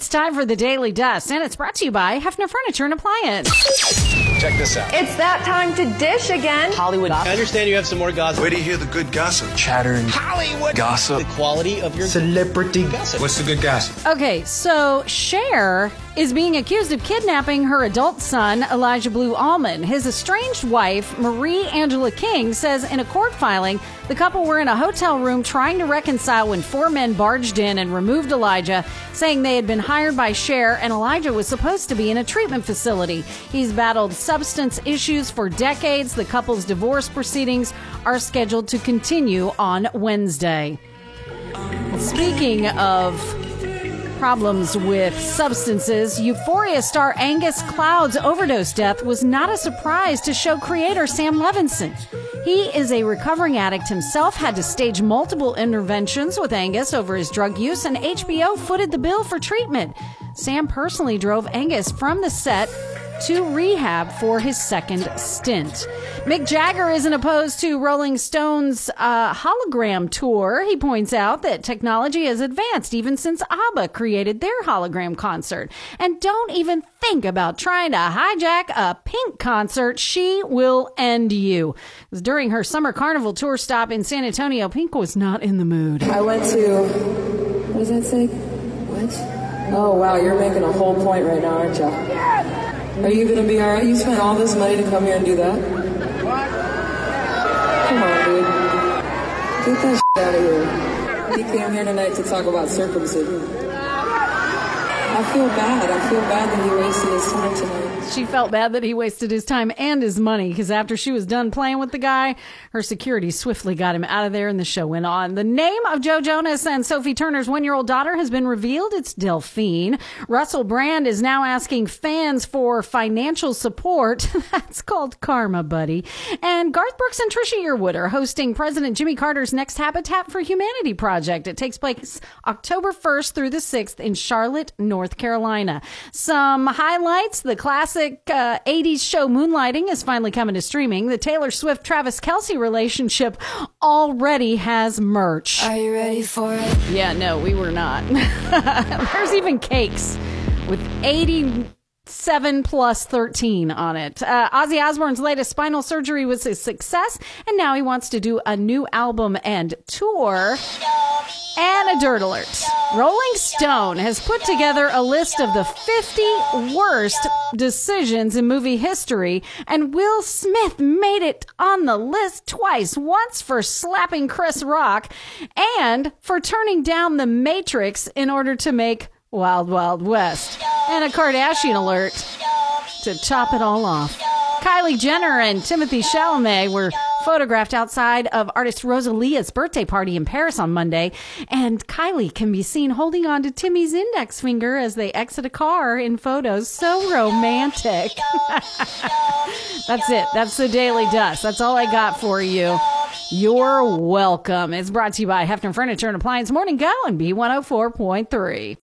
It's time for the Daily Dust, and it's brought to you by Hefner Furniture and Appliance. Check this out. It's that time to dish again. Hollywood. gossip. I understand you have some more gossip. Where do you hear the good gossip? Chattering. Hollywood gossip. The quality of your Celebrity gossip. What's the good gossip? Okay, so Cher is being accused of kidnapping her adult son, Elijah Blue Allman. His estranged wife, Marie Angela King, says in a court filing the couple were in a hotel room trying to reconcile when four men barged in and removed Elijah, saying they had been hired by Cher and Elijah was supposed to be in a treatment facility. He's battled substance issues for decades. The couple's divorce proceedings are scheduled to continue on Wednesday. Speaking of problems with substances, Euphoria star Angus Cloud's overdose death was not a surprise to show creator Sam Levinson. He is a recovering addict himself, had to stage multiple interventions with Angus over his drug use, and HBO footed the bill for treatment. Sam personally drove Angus from the set to rehab for his second stint. Mick Jagger isn't opposed to Rolling Stones' uh, hologram tour. He points out that technology has advanced even since ABBA created their hologram concert. And don't even think about trying to hijack a Pink concert. She will end you. During her summer carnival tour stop in San Antonio, Pink was not in the mood. I went to. What does that say? What? Oh, wow, you're making a whole point right now, aren't you? Are you gonna be alright? You spent all this money to come here and do that? Come on, dude. Get that shit out of here. He came here tonight to talk about circumcision. I feel bad. I feel bad that he wasted his time tonight. She felt bad that he wasted his time and his money because after she was done playing with the guy, her security swiftly got him out of there and the show went on. The name of Joe Jonas and Sophie Turner's one year old daughter has been revealed. It's Delphine. Russell Brand is now asking fans for financial support. That's called karma, buddy. And Garth Brooks and Trisha Yearwood are hosting President Jimmy Carter's next Habitat for Humanity project. It takes place October 1st through the 6th in Charlotte, North Carolina. Some highlights, the classic uh, 80s show Moonlighting is finally coming to streaming. The Taylor Swift Travis Kelce relationship already has merch. Are you ready for it? Yeah, no, we were not. There's even cakes with 87 plus 13 on it. Uh, Ozzy Osbourne's latest spinal surgery was a success, and now he wants to do a new album and tour. And a dirt alert. Rolling Stone has put together a list of the 50 worst decisions in movie history, and Will Smith made it on the list twice. Once for slapping Chris Rock, and for turning down The Matrix in order to make Wild Wild West. And a Kardashian alert to top it all off. Kylie Jenner and Timothy Chalamet were photographed outside of artist Rosalia's birthday party in Paris on Monday, and Kylie can be seen holding on to Timmy's index finger as they exit a car in photos. So romantic. That's it. That's the Daily Dust. That's all I got for you. You're welcome. It's brought to you by Hefner Furniture and Appliance Morning Go and B104.3.